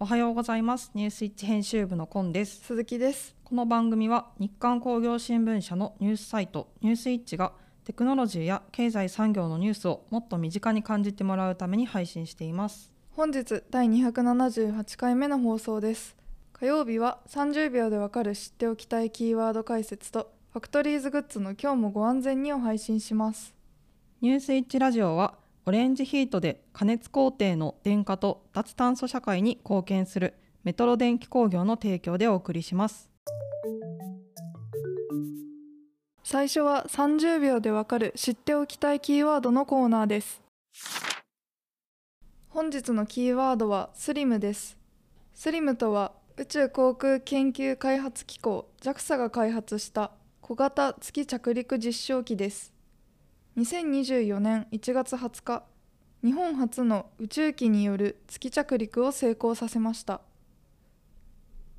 おはようございます。ニュースイッチ編集部のコンです。鈴木です。この番組は日刊工業新聞社のニュースサイトニュースイッチがテクノロジーや経済産業のニュースをもっと身近に感じてもらうために配信しています。本日第278回目の放送です。火曜日は30秒でわかる知っておきたいキーワード解説とファクトリーズグッズの今日もご安全にを配信します。ニュースイッチラジオはオレンジヒートで加熱工程の電化と脱炭素社会に貢献するメトロ電気工業の提供でお送りします。最初は30秒でわかる知っておきたいキーワードのコーナーです。本日のキーワードはスリムです。スリムとは宇宙航空研究開発機構 JAXA が開発した小型月着陸実証機です。2024年1月20日日本初の宇宙機による月着陸を成功させました。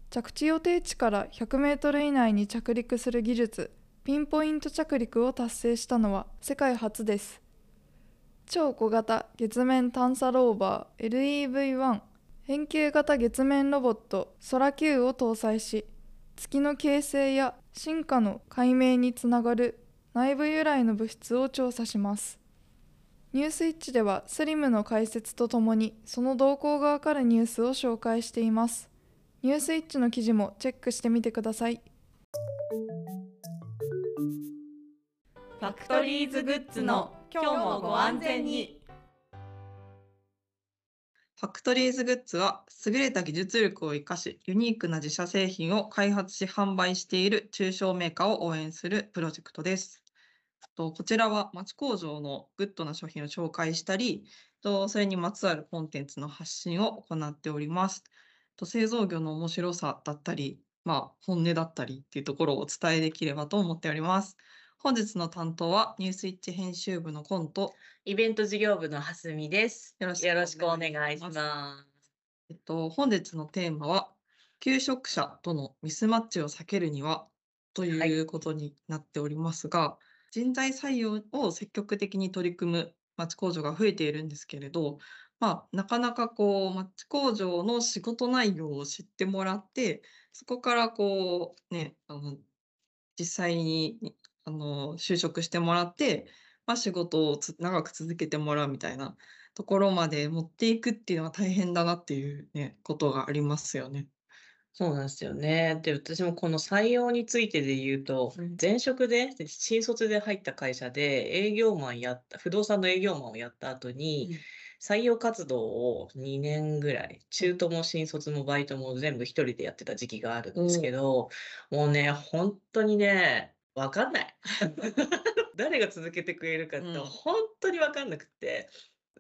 着地予定地から100メートル以内に着陸する技術ピンポイント着陸を達成したのは世界初です。超小型月面探査ローバー LEV-1 変形型月面ロボットソラ Q を搭載し月の形成や進化の解明につながる内部由来の物質を調査します。ニュースイッチではスリムの解説とともにその動向がわかるニュースを紹介しています。ニュースイッチの記事もチェックしてみてください。ファクトリーズグッズの今日もご安全に。ファクトリーズグッズは優れた技術力を生かしユニークな自社製品を開発し販売している中小メーカーを応援するプロジェクトです。とこちらは町工場のグッドな商品を紹介したりとそれにまつわるコンテンツの発信を行っております。と製造業の面白さだったり、まあ、本音だったりっていうところをお伝えできればと思っております。本日の担当はニュースイッチ編集部の近藤。イベント事業部の蓮見です。よろしくお願いしす。ます。えっと、本日のテーマは、求職者とのミスマッチを避けるにはとはい。いうことになっておりますが、人材採用を積極的に取り組む町工場が増えているんですけれど、まあ、なかなかこう町工場の仕事内容を知ってもらって、そこからこうね、あの実際にあの就職してもらって、まあ、仕事をつ長く続けてもらうみたいなところまで持っていくっていうのは大変だなっていうね、ことがありますよね。そうなんですよね。で私もこの採用についてで言うとうん。前職で新卒で入った会社で営業マンやった不動産の営業マンをやった後に採用活動を2年ぐらい中途も新卒もバイトも全部一人でやってた時期があるんですけどもうね本当にね分かんない 誰が続けてくれるかってうん本当に分かんなくって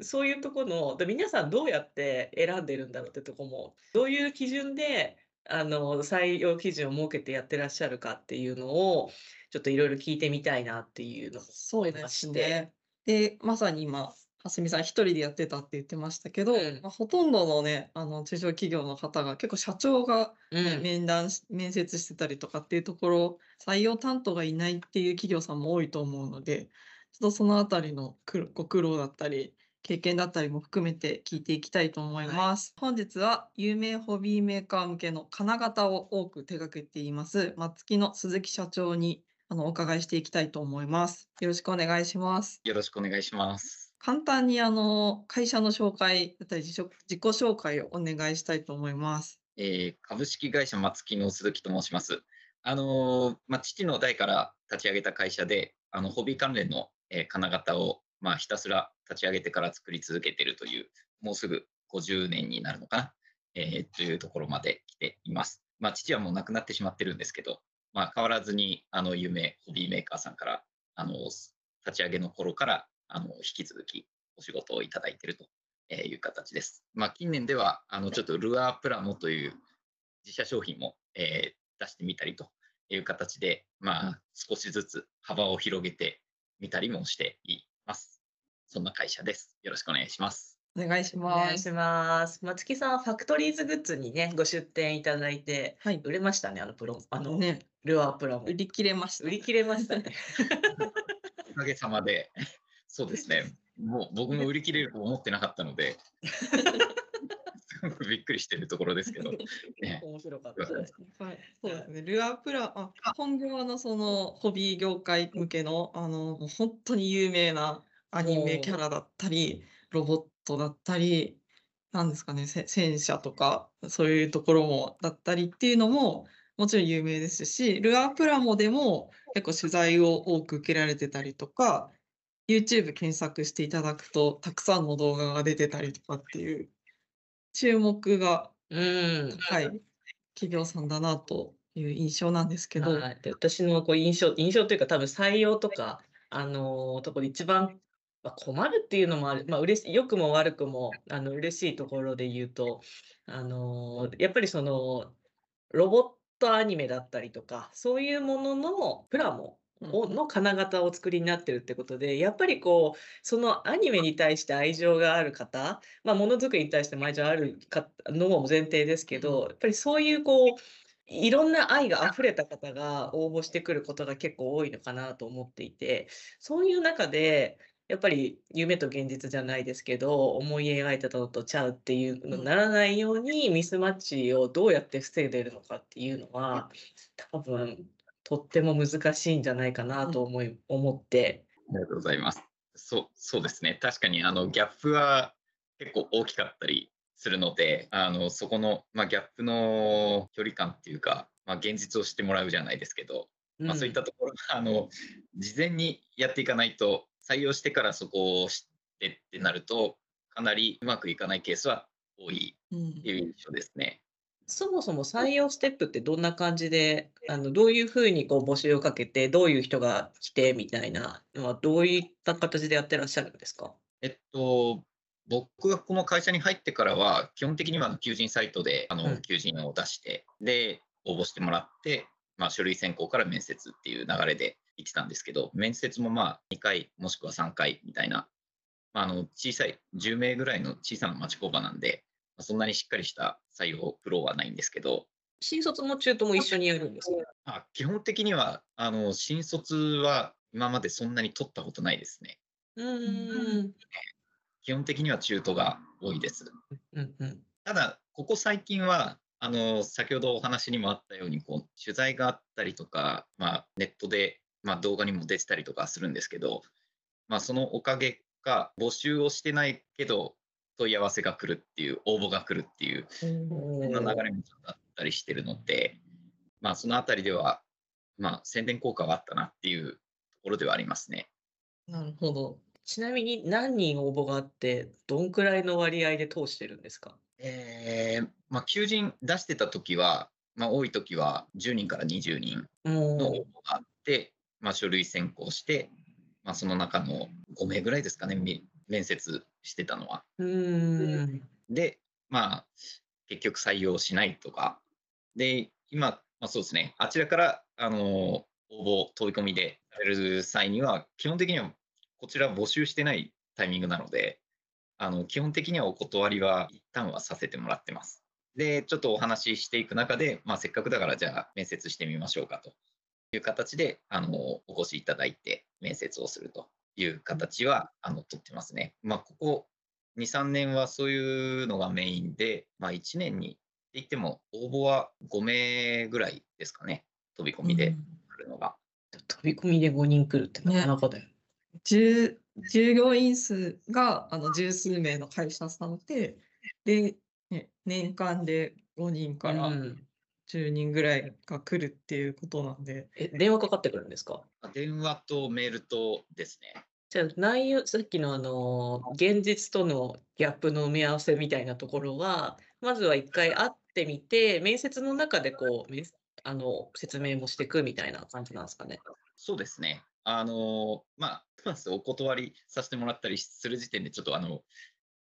そういうとこので皆さんどうやって選んでるんだろうってとこもどういう基準であの採用基準を設けてやってらっしゃるかっていうのをちょっといろいろ聞いてみたいなっていうのをそうですして。ね。で、まさに今、蓮見さん一人でやってたって言ってましたけど、うんまあ、ほとんどのね、あの中小企業の方が結構社長が、ねうん面談し、面接してたりとかっていうところ、採用担当がいないっていう企業さんも多いと思うので、ちょっとそのあたりの苦ご苦労だったり、経験だったりも含めて聞いていきたいと思いはいます。本日は有名ホビーメーカー向けの金型を多く手掛けています、松木の鈴木社長にあのお伺いしていきたいと思います。よろしくお願いします。よろしくお願いします。簡単にあの会社の紹介だったり自己自己紹介をお願いしたいと思います。えー株式会社松木の鈴木と申します。あのーまあ、父の代から立ち上げた会社で、あのホビー関連の、えー金型を、まあ、ひたすら立ち上げてから作り続けているという、もうすぐ50年になるのかな、えーというところまで来ています。まあ、父はもう亡くなってしまってるんですけど、まあ、変わらずにあの有名ホビーメーカーさんからあの立ち上げの頃からあの引き続きお仕事をいただいているとえーいう形です。まあ、近年では、あのちょっとルアープラモという自社商品も、えー出してみたりという形で、まあ、少しずつ幅を広げてみたりもしています。そんな会社です。よろしくお願いします。お願いしおます。願いします。松木さん、ファクトリーズグッズにね、ご出店いただいて、はい。売れましたね、あのプロ、あの、ね、ルアープラモ。売り切れました。売り切れましたね。おかげさまで、そうですね。もう僕も売り切れると思ってなかったので、す びっくりしてるところですけど、ね、面白かったです。はい、そうですね。ルアープラあ、本業のそのホビー業界向けの、あの、もう本当に有名なアニメキャラだったり、ロボットだったり、なんですかね、せ戦車とか、そういうところもだったりっていうのも、もちろん有名ですし、ルアープラモでも結構取材を多く受けられてたりとか、YouTube 検索していただくと、たくさんの動画が出てたりとかっていう、注目がうん。高い企業さんだなという印象なんですけど、はい、で私のこう印象印象というか多分採用とかあのーところで一番、まあ、困るっていうのもある、まあ、嬉しい良くも悪くもあの嬉しいところで言うとあのーやっぱりそのロボットアニメだったりとかそういうもののプラモの金型をお作りになってるってことでやっぱりこうそのアニメに対して愛情がある方、まあ、ものづくりに対しても愛情あるかのも前提ですけど、やっぱりそういうこういろんな愛が溢れた方が応募してくることが結構多いのかなと思っていてそういう中でやっぱり夢と現実じゃないですけど思い描いたのとちゃうっていうのにならないようにミスマッチをどうやって防いでるのかっていうのは多分とっても難しいんじゃないかなと思い思って。ありがとうございます。そうそうですね、確かにあのギャップは結構大きかったりするので、あのそこの、まあ、ギャップの距離感っていうか、まあ、現実を知ってもらうじゃないですけど、まあ、そういったところが、あの事前にやっていかないと、採用してからそこを知ってってなると、かなりうまくいかないケースは多いうん。っていう印象ですね。そもそも採用ステップってどんな感じで、あのどういうふうにこう募集をかけて、どういう人が来てみたいなのは、どういった形でやってらっしゃるんですか？えっと、僕がこの会社に入ってからは、基本的には求人サイトであの、うん。求人を出して、で、応募してもらって、まあ、書類選考から面接っていう流れで行ってたんですけど、面接もまあ2回、もしくは3回みたいな、まあ、あの小さい、10名ぐらいの小さな町工場なんで、まあそんなにしっかりした採用フローはないんですけど、新卒も中途も一緒にやるんですあ、基本的にはあの新卒は今までそんなに取ったことないですね。うーん。基本的には中途が多いです。うんうん。ただ、ここ最近は、あの先ほどお話にもあったようにこう、取材があったりとか、まあ、ネットで、まあ、動画にも出てたりとかするんですけど、まあ、そのおかげか、募集をしてないけど、問い合わせが来るっていう、応募が来るっていう、そんな流れもちょっとあったりしてるので、まあ、そのあたりでは、まあ、宣伝効果はあったなっていうところではありますね。なるほど。ちなみに何人応募があって、どんくらいの割合で通してるんですか？えーまあ、求人出してた時は、まあ、多い時は10人から20人のも応募があって、まあ、書類選考して、まあ、その中の5名ぐらいですかね、み面接してたのは。で、まあ、結局採用しないとか。で、今、まあ、そうですね、あちらから、あの応募、飛び込みでされる際には、基本的にはこちら募集してないタイミングなので、あの基本的にはお断りは一旦はさせてもらってます。で、ちょっとお話ししていく中で、まあ、せっかくだからじゃあ面接してみましょうかという形であのお越しいただいて面接をするという形はあの取ってますね。まあ、ここ2、3年はそういうのがメインで、まあ、1年にって言っても応募は5名ぐらいですかね、飛び込みで来るのが。飛び込みで5人来るってなかなかだよ。従従業員数があの十数名の会社さんで、で、ね、年間で5人からうん10人ぐらいが来るっていうことなんで、え、電話かかってくるんですか電話とメールとですね。じゃあ内容、さっきのあの、現実とのギャップの埋め合わせみたいなところは、まずは一回会ってみて、面接の中でこう、めあの、説明もしていくみたいな感じなんですかね。そうですね。あのまあ、お断りさせてもらったりする時点で、ちょっとあの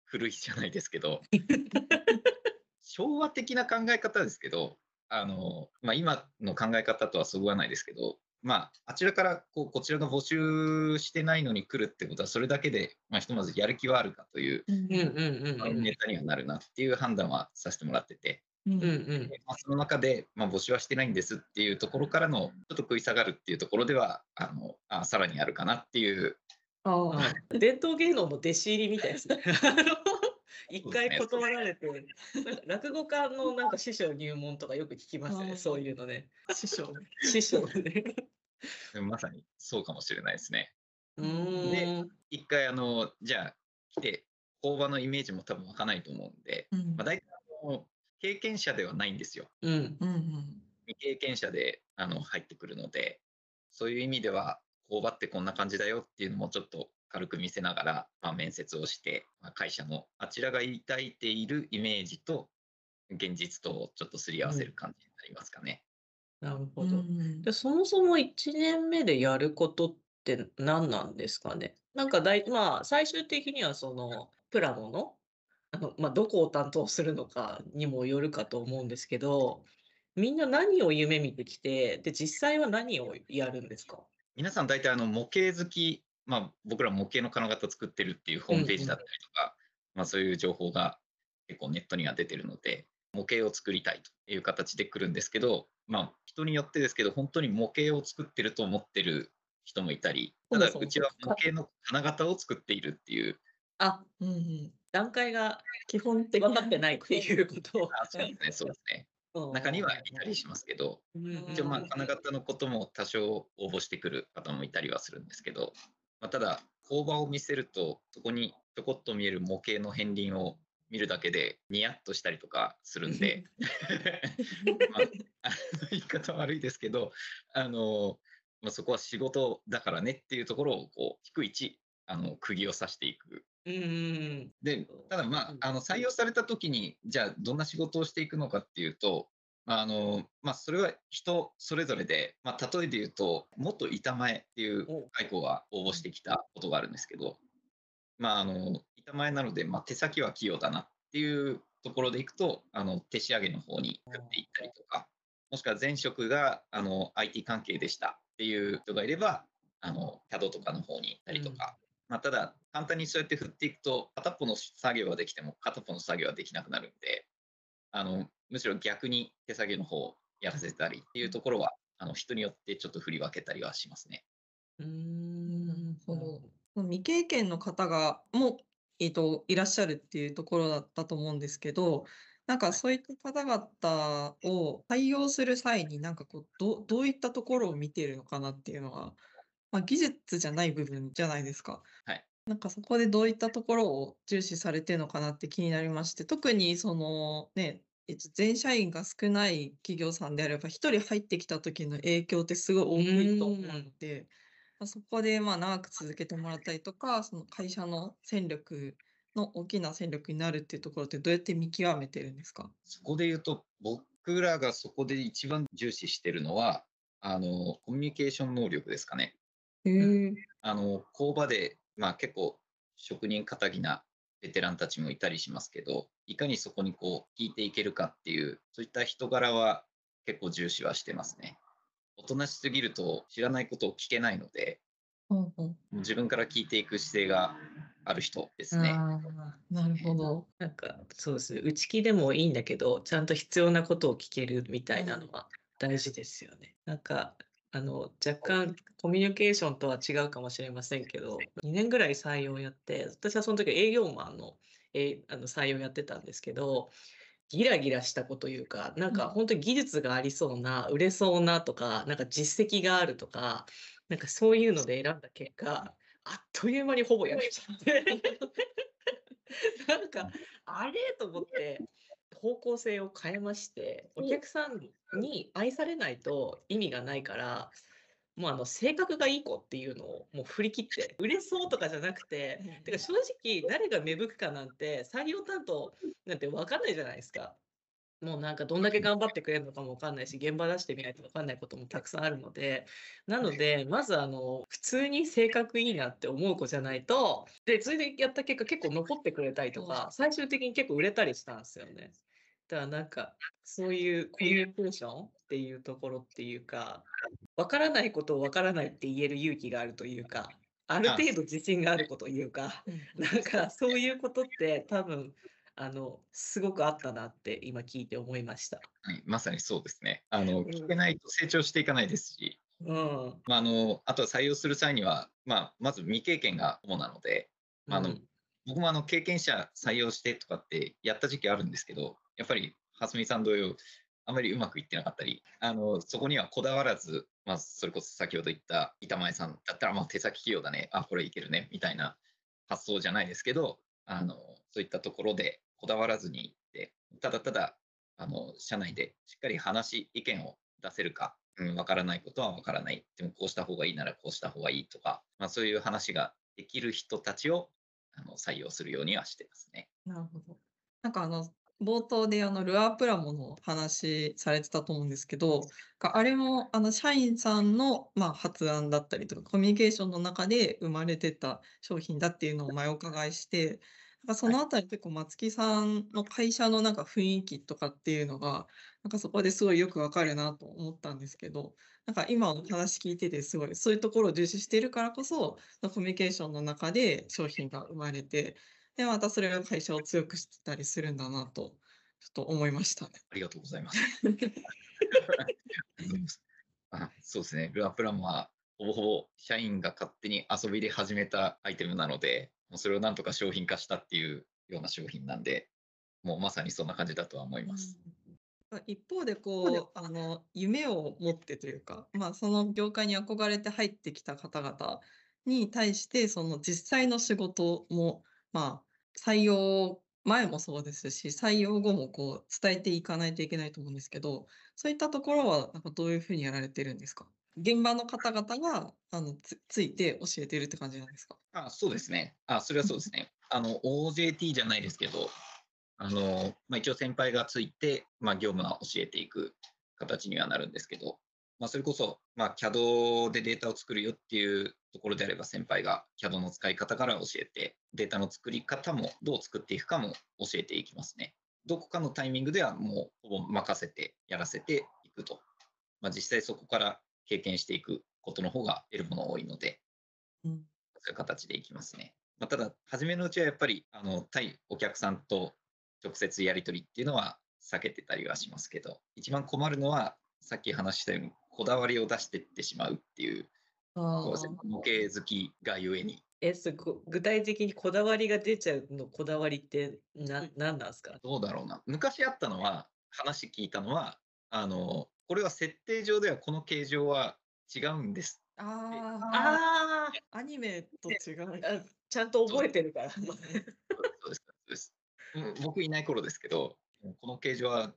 古いじゃないですけど、昭和的な考え方ですけど、あのまあ、今の考え方とはそぐわないですけど、まあ、あちらからこうこちらが募集してないのに来るってことは、それだけで、まあ、ひとまずやる気はあるかという、うんうんうんうん。ネタにはなるなっていう判断はさせてもらってて、うんうんうん。まあ、その中で、まあ、募集はしてないんですっていうところからの、ちょっと食い下がるっていうところでは、あのあさらにあるかなっていう、ああ伝統芸能の弟子入りみたいですね。一回断られて、なんか落語家のなんか師匠入門とかよく聞きますね、そういうのね。師匠。師匠ね。でもまさにそうかもしれないですね。うーん。一回、あの、じゃあ、来て、工場のイメージも多分湧かないと思うんで、うんまあ、大体あの、経験者ではないんですよ。うん。うんうん未経験者であの入ってくるので、そういう意味では、工場ってこんな感じだよっていうのもちょっと軽く見せながら、まあ、面接をして、まあ、会社のあちらが抱いているイメージと現実とをちょっとすり合わせる感じになりますかね。なるほど。うんで、そもそも1年目でやることって何なんですかね？なんかだい、まあ、最終的にはその、プラモの、あの、まあ、どこを担当するのかにもよるかと思うんですけど、みんな何を夢見てきて、で、実際は何をやるんですか？皆さん大体あの模型好き、まあ、僕ら模型の金型作ってるっていうホームページだったりとか、まあ、そういう情報が結構ネットには出てるので、模型を作りたいという形で来るんですけど、まあ、人によってですけど、本当に模型を作ってると思ってる人もいたり、ただそうちは模型の金型を作っているっていう、あ、うんうん。段階が基本的分かってないっていうことを。あそうですね、そうですね。うん。中にはいたりしますけど、うん。一応まあ金型のことも多少応募してくる方もいたりはするんですけど、まあ、ただ工場を見せるとそこにちょこっと見える模型の片鱗を見るだけでニヤッとしたりとかするんで。まあ、言い方悪いですけどあの、まあ、そこは仕事だからねっていうところをこう低い位置あの釘を刺していく。うんうんで、ただまあ、あの採用された時に、じゃあどんな仕事をしていくのかっていうと、まああのまあ、それは人それぞれで、まあ、例えで言うと、元板前っていうお。解雇が応募してきたことがあるんですけど、まあ、あの板前なので、まあ、手先は器用だなっていうところでいくと、あの手仕上げの方に振っていったりとか、もしくは前職があの IT 関係でしたっていう人がいれば、あの CAD とかの方に行ったりとか、まあ、ただ、簡単にそうやって振っていくと、片っぽの作業はできても、片っぽの作業はできなくなるんで、あのむしろ逆に手作業の方をやらせたりっていうところは、あの人によってちょっと振り分けたりはしますね。うーんなるほど未経験の方がも、えー、といらっしゃるっていうところだったと思うんですけど、なんかそういった方々を採用する際に、なんかこうどどういったところを見ているのかなっていうのは、まあ、技術じゃない部分じゃないですか。はいなんかそこでどういったところを重視されてるのかなって気になりまして、特にそのね、えっと、全社員が少ない企業さんであれば、一人入ってきた時の影響ってすごい大きいと思うので、まあそこでまあ長く続けてもらったりとか、その会社の戦力の大きな戦力になるっていうところってどうやって見極めてるんですか？そこで言うと、僕らがそこで一番重視してるのは、あのコミュニケーション能力ですかね。あの工場で、まあ、結構職人かたぎなベテランたちもいたりしますけど、いかにそこにこう聞いていけるかっていう、そういった人柄は結構重視はしてますね。おとなしすぎると知らないことを聞けないので、ほうほうもう自分から聞いていく姿勢がある人ですね。なるほど。なんかそうですね内気でもいいんだけどちゃんと必要なことを聞けるみたいなのは大事ですよね。なんかあの若干コミュニケーションとは違うかもしれませんけど2年ぐらい採用やって私はその時営業マンの,、えーあの採用やってたんですけどギラギラした子というかなんかうん。本当に技術がありそうな売れそうなとかなんか実績があるとかなんかそういうので選んだ結果あっという間にほぼやめちゃって。なんかあれ？と思って方向性を変えましてお客さんに愛されないと意味がないからもうあの性格がいい子っていうのをもう振り切って 売れそうとかじゃなくててか正直誰が芽吹くかなんて採用担当なんて分かんないじゃないですか。もうなんかどんだけ頑張ってくれるのかも分かんないし現場出してみないと分かんないこともたくさんあるのでなのでまずあの普通に性格いいなって思う子じゃないとでそれでやった結果結構残ってくれたりとか最終的に結構売れたりしたんですよね。だからなんかそういうコミュニケーションっていうところっていうか分からないことを分からないって言える勇気があるというかある程度自信があるこというか なんかそういうことって多分あのすごくあったなって今聞いて思いました。はい、まさにそうですね。あのん聞けないと成長していかないですし、うん。まあ、あのあとは採用する際には、まあ、まず未経験が主なので、まああのうん僕もあの経験者採用してとかってやった時期あるんですけど、やっぱり蓮見さん同様、あまりうまくいってなかったり、あのそこにはこだわらず、まあ、それこそ先ほど言った板前さんだったら、まあ、手先器用だね、あ、これいけるね、みたいな発想じゃないですけど、あのそういったところでこだわらずに行って、ただただあの社内でしっかり話、意見を出せるか、うん、分からないことは分からない、でもこうした方がいいならこうした方がいいとか、まあ、そういう話ができる人たちをあの採用するようにはしてますね。なるほど。なんかあの冒頭であのルアープラモの話されてたと思うんですけど、あれもあの社員さんのまあ発案だったりとかコミュニケーションの中で生まれてた商品だっていうのを前お伺いして、なんかそのあたり結構松木さんの会社のなんか雰囲気とかっていうのが、なんかそこですごいよくわかるなと思ったんですけど、なんか今の話聞いててすごいそういうところを重視してるからこそ、コミュニケーションの中で商品が生まれて、で、またそれが会社を強くしてたりするんだなと、ちょっと思いましたね。ありがとうございます。あそうですね、ルアプラモはほぼほぼ社員が勝手に遊びで始めたアイテムなので、もうそれをなんとか商品化したっていうような商品なんで、もうまさにそんな感じだとは思います。うん一方でこうあの夢を持ってというか、まあ、その業界に憧れて入ってきた方々に対してその実際の仕事も、まあ、採用前もそうですし採用後もこう伝えていかないといけないと思うんですけどそういったところはなんかどういうふうにやられてるんですか？現場の方々があのつついて教えてるって感じなんですか？あそうですね。あそれはそうですね。あの OJT じゃないですけど、あのまあ、一応先輩がついて、まあ、業務は教えていく形にはなるんですけど、まあ、それこそ、まあ、CAD でデータを作るよっていうところであれば先輩が CAD の使い方から教えて、データの作り方もどう作っていくかも教えていきますね。どこかのタイミングではもうほぼ任せてやらせていくと。まあ、実際そこから経験していくことの方が得るもの多いので、うんそういう形でいきますね。まあ、ただ、初めのうちはやっぱりあの対お客さんと直接やり取りっていうのは避けてたりはしますけど、一番困るのは、さっき話したように、こだわりを出していってしまうっていう、模型好きがゆえに、え、すご具体的にこだわりが出ちゃうのこだわりってな、なんなんですか？どうだろうな。昔あったのは、話聞いたのは、あのこれは設定上ではこの形状は違うんです。あああアニメと違う。ちゃんと覚えてるから。そうですそうです。うん僕いない頃ですけど、この形状は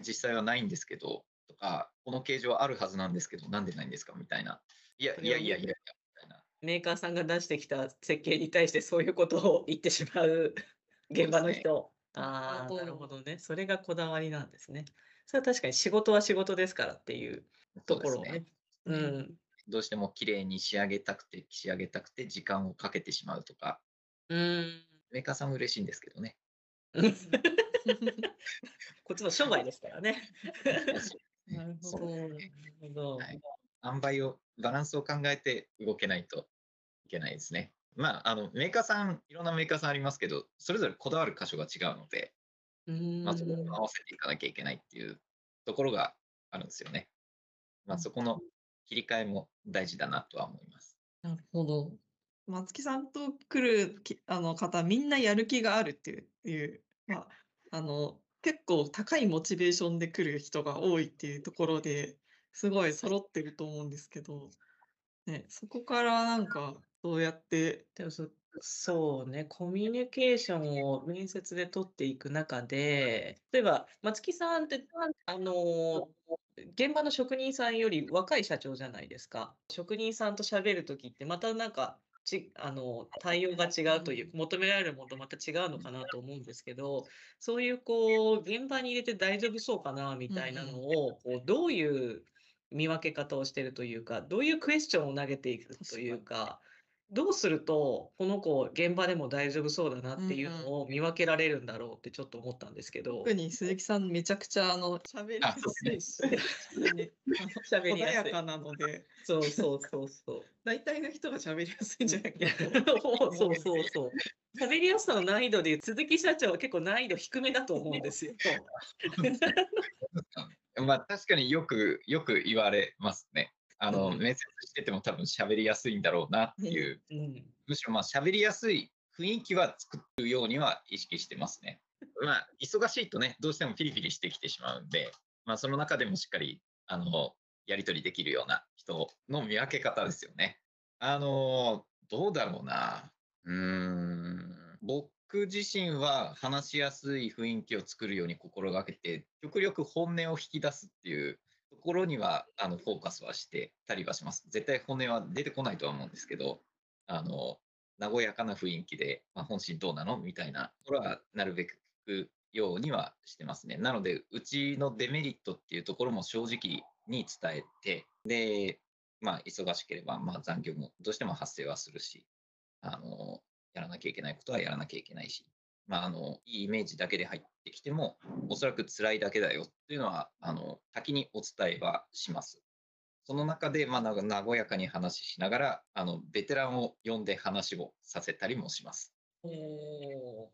実際はないんですけど、とか、この形状はあるはずなんですけど、なんでないんですか？みたいな。いやいやいやいやいや、みたいな。メーカーさんが出してきた設計に対してそういうことを言ってしまう 現場の人。ああ、なるほどね。それがこだわりなんですね。それは確かに仕事は仕事ですからっていうところをね。うん。どうしても綺麗に仕上げたくて、仕上げたくて時間をかけてしまうとか、うん。メーカーさんも嬉しいんですけどね。こっちの商売ですからね。なるほど。なるほど。はい塩梅を、バランスを考えて動けないといけないですね。まあ、あのメーカーさん、いろんなメーカーさんありますけど、それぞれこだわる箇所が違うので、うんまあ、そこを合わせていかなきゃいけないっていうところがあるんですよね。まあ、そこの切り替えも大事だなとは思います。なるほど。松木さんと来るきあの方、みんなやる気があるっていう、いうまあ、あの結構高いモチベーションで来る人が多いっていうところですごい揃ってると思うんですけど、ね、そこからなんかどうやって、でもそそうね、コミュニケーションを面接で取っていく中で、例えば松木さんって、あの現場の職人さんより若い社長じゃないですか。職人さんと喋るときって、またなんかち、あの対応が違うという、求められるものとまた違うのかなと思うんですけど、そういうこう、現場に入れて大丈夫そうかなみたいなのを、こうどういう見分け方をしてるというか、どういうクエスチョンを投げていくというか、どうすると、この子、現場でも大丈夫そうだなっていうのを見分けられるんだろうってちょっと思ったんですけど、特に鈴木さんめちゃくちゃあの喋りやすいし、普通にあの喋りやすい 穏やかなので、そうそうそうそう。大体の人が喋りやすいんじゃないかなそうそうそう。喋りやすさの難易度で鈴木社長は結構難易度低めだと思うんですよ。まあ、確かによく、よく言われますね。あの、うん面接してても多分喋りやすいんだろうなっていう、うん、むしろまあ喋りやすい雰囲気は作るようには意識してますね。まあ、忙しいとね、どうしてもピリピリしてきてしまうんで、まあ、その中でもしっかり、あの、やり取りできるような人の見分け方ですよね。あの、どうだろうな。うーん、僕自身は話しやすい雰囲気を作るように心がけて、極力本音を引き出すっていうところには、あの、フォーカスはしてたりはします。絶対本音は出てこないとは思うんですけど、あの、和やかな雰囲気で、まあ、本心どうなのみたいなところはなるべく聞くようにはしてますね。なので、うちのデメリットっていうところも正直に伝えて、で、まあ、忙しければ、まあ、残業もどうしても発生はするし、あの、やらなきゃいけないことはやらなきゃいけないし、まあ、あの、いいイメージだけで入ってきても、おそらく辛いだけだよっていうのは、あの、先にお伝えはします。その中で、まあ、和やかに話しながら、あの、ベテランを呼んで話をさせたりもします。お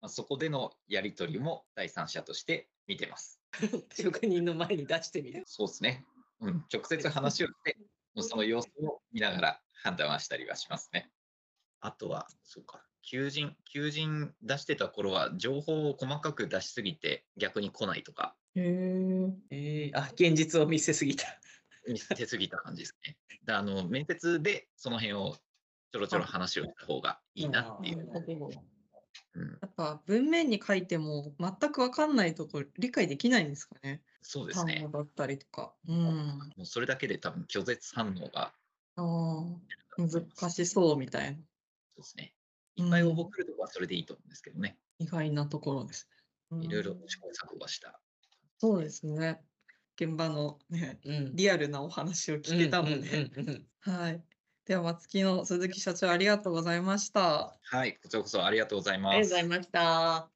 まあ、そこでのやり取りも第三者として見てます。ー職人の前に出してみる。そうですね。うん、直接話をして、その様子を見ながら判断はしたりはしますね。あとは、そうか、求人、求人出してた頃は、情報を細かく出しすぎて逆に来ないとか、へえ。えー、あ、現実を見せすぎた。見せすぎた感じですね。であの面接でその辺をちょろちょろ話をした方がいいなっていう。うん、やっぱ文面に書いても全く分かんないところ理解できないんですかね。そうですね。だったりとか。うん。もうそれだけで多分拒絶反応がああ、難しそうみたいな。そうですね。いっぱい応募来るとこはそれでいいと思うんですけどね。意外なところですね。いろいろうん試行錯誤した。そうですね。現場のね、うん。リアルなお話を聞けたので。はい。では、松木の鈴木社長、ありがとうございました。はい、こちらこそありがとうございます。ありがとうございました。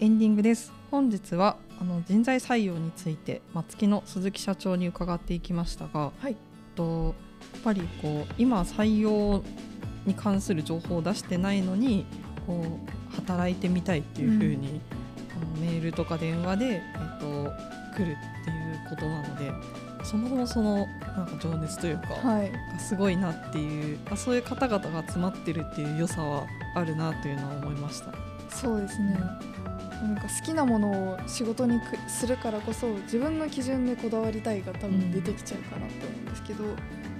エンディングです本日はあの人材採用について松木の鈴木社長に伺っていきましたが、はいとぱりこう今採用に関する情報を出してないのにこう働いてみたいっていうふうに、あのメールとか電話で、えっと、来るっていうことなのでそもそもそのなんか情熱というか、はい。がすごいなっていうあそういう方々が集まってるっていう良さはあるなというのは思いました。そうですね。なんか好きなものを仕事にくするからこそ自分の基準でこだわりたいが多分出てきちゃうかなって思うんですけど、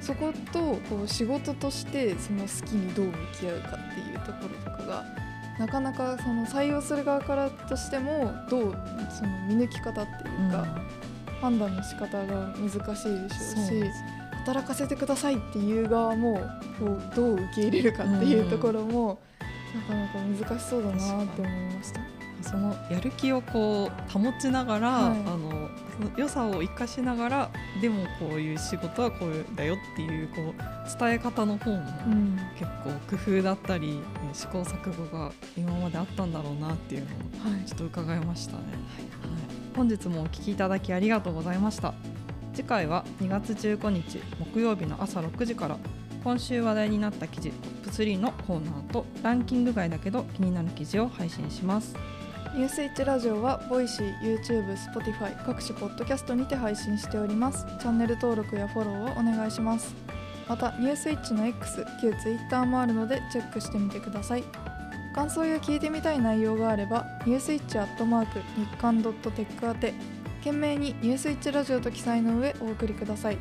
そことこう仕事としてその好きにどう向き合うかっていうところとかがなかなかその採用する側からとしてもどうその見抜き方っていうか、判断の仕方が難しいでしょうしそう。働かせてくださいっていう側もこうどう受け入れるかっていうところも、なかなか難しそうだなって思いました。そのやる気をこう保ちながら、はい。あの良さを生かしながらでもこういう仕事はこういうだよっていうこう伝え方の方もうん。結構工夫だったり、えー試行錯誤が今まであったんだろうなっていうのをはい。ちょっと伺いましたね、はい。本日もお聞きいただきありがとうございました。次回は2月15日木曜日の朝6時から今週話題になった記事トップ3のコーナーとランキング外だけど気になる記事を配信しますニュースイッチラジオはボイシー、YouTube、Spotify 各種ポッドキャストにて配信しております。チャンネル登録やフォローをお願いします。またニュースイッチの X、旧 Twitter もあるのでチェックしてみてください。感想や聞いてみたい内容があれば、ニュースイッチアットマーク日刊ドットテック宛て、件名にニュースイッチラジオと記載の上お送りください。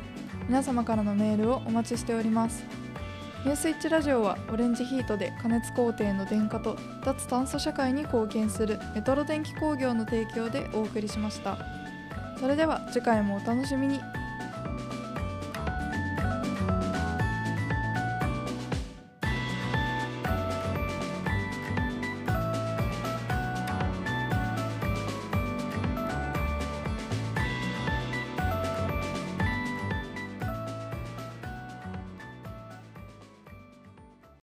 皆様からのメールをお待ちしております。ニュースイッチラジオはオレンジヒートで加熱工程の電化と脱炭素社会に貢献するメトロ電気工業の提供でお送りしました。それでは次回もお楽しみに。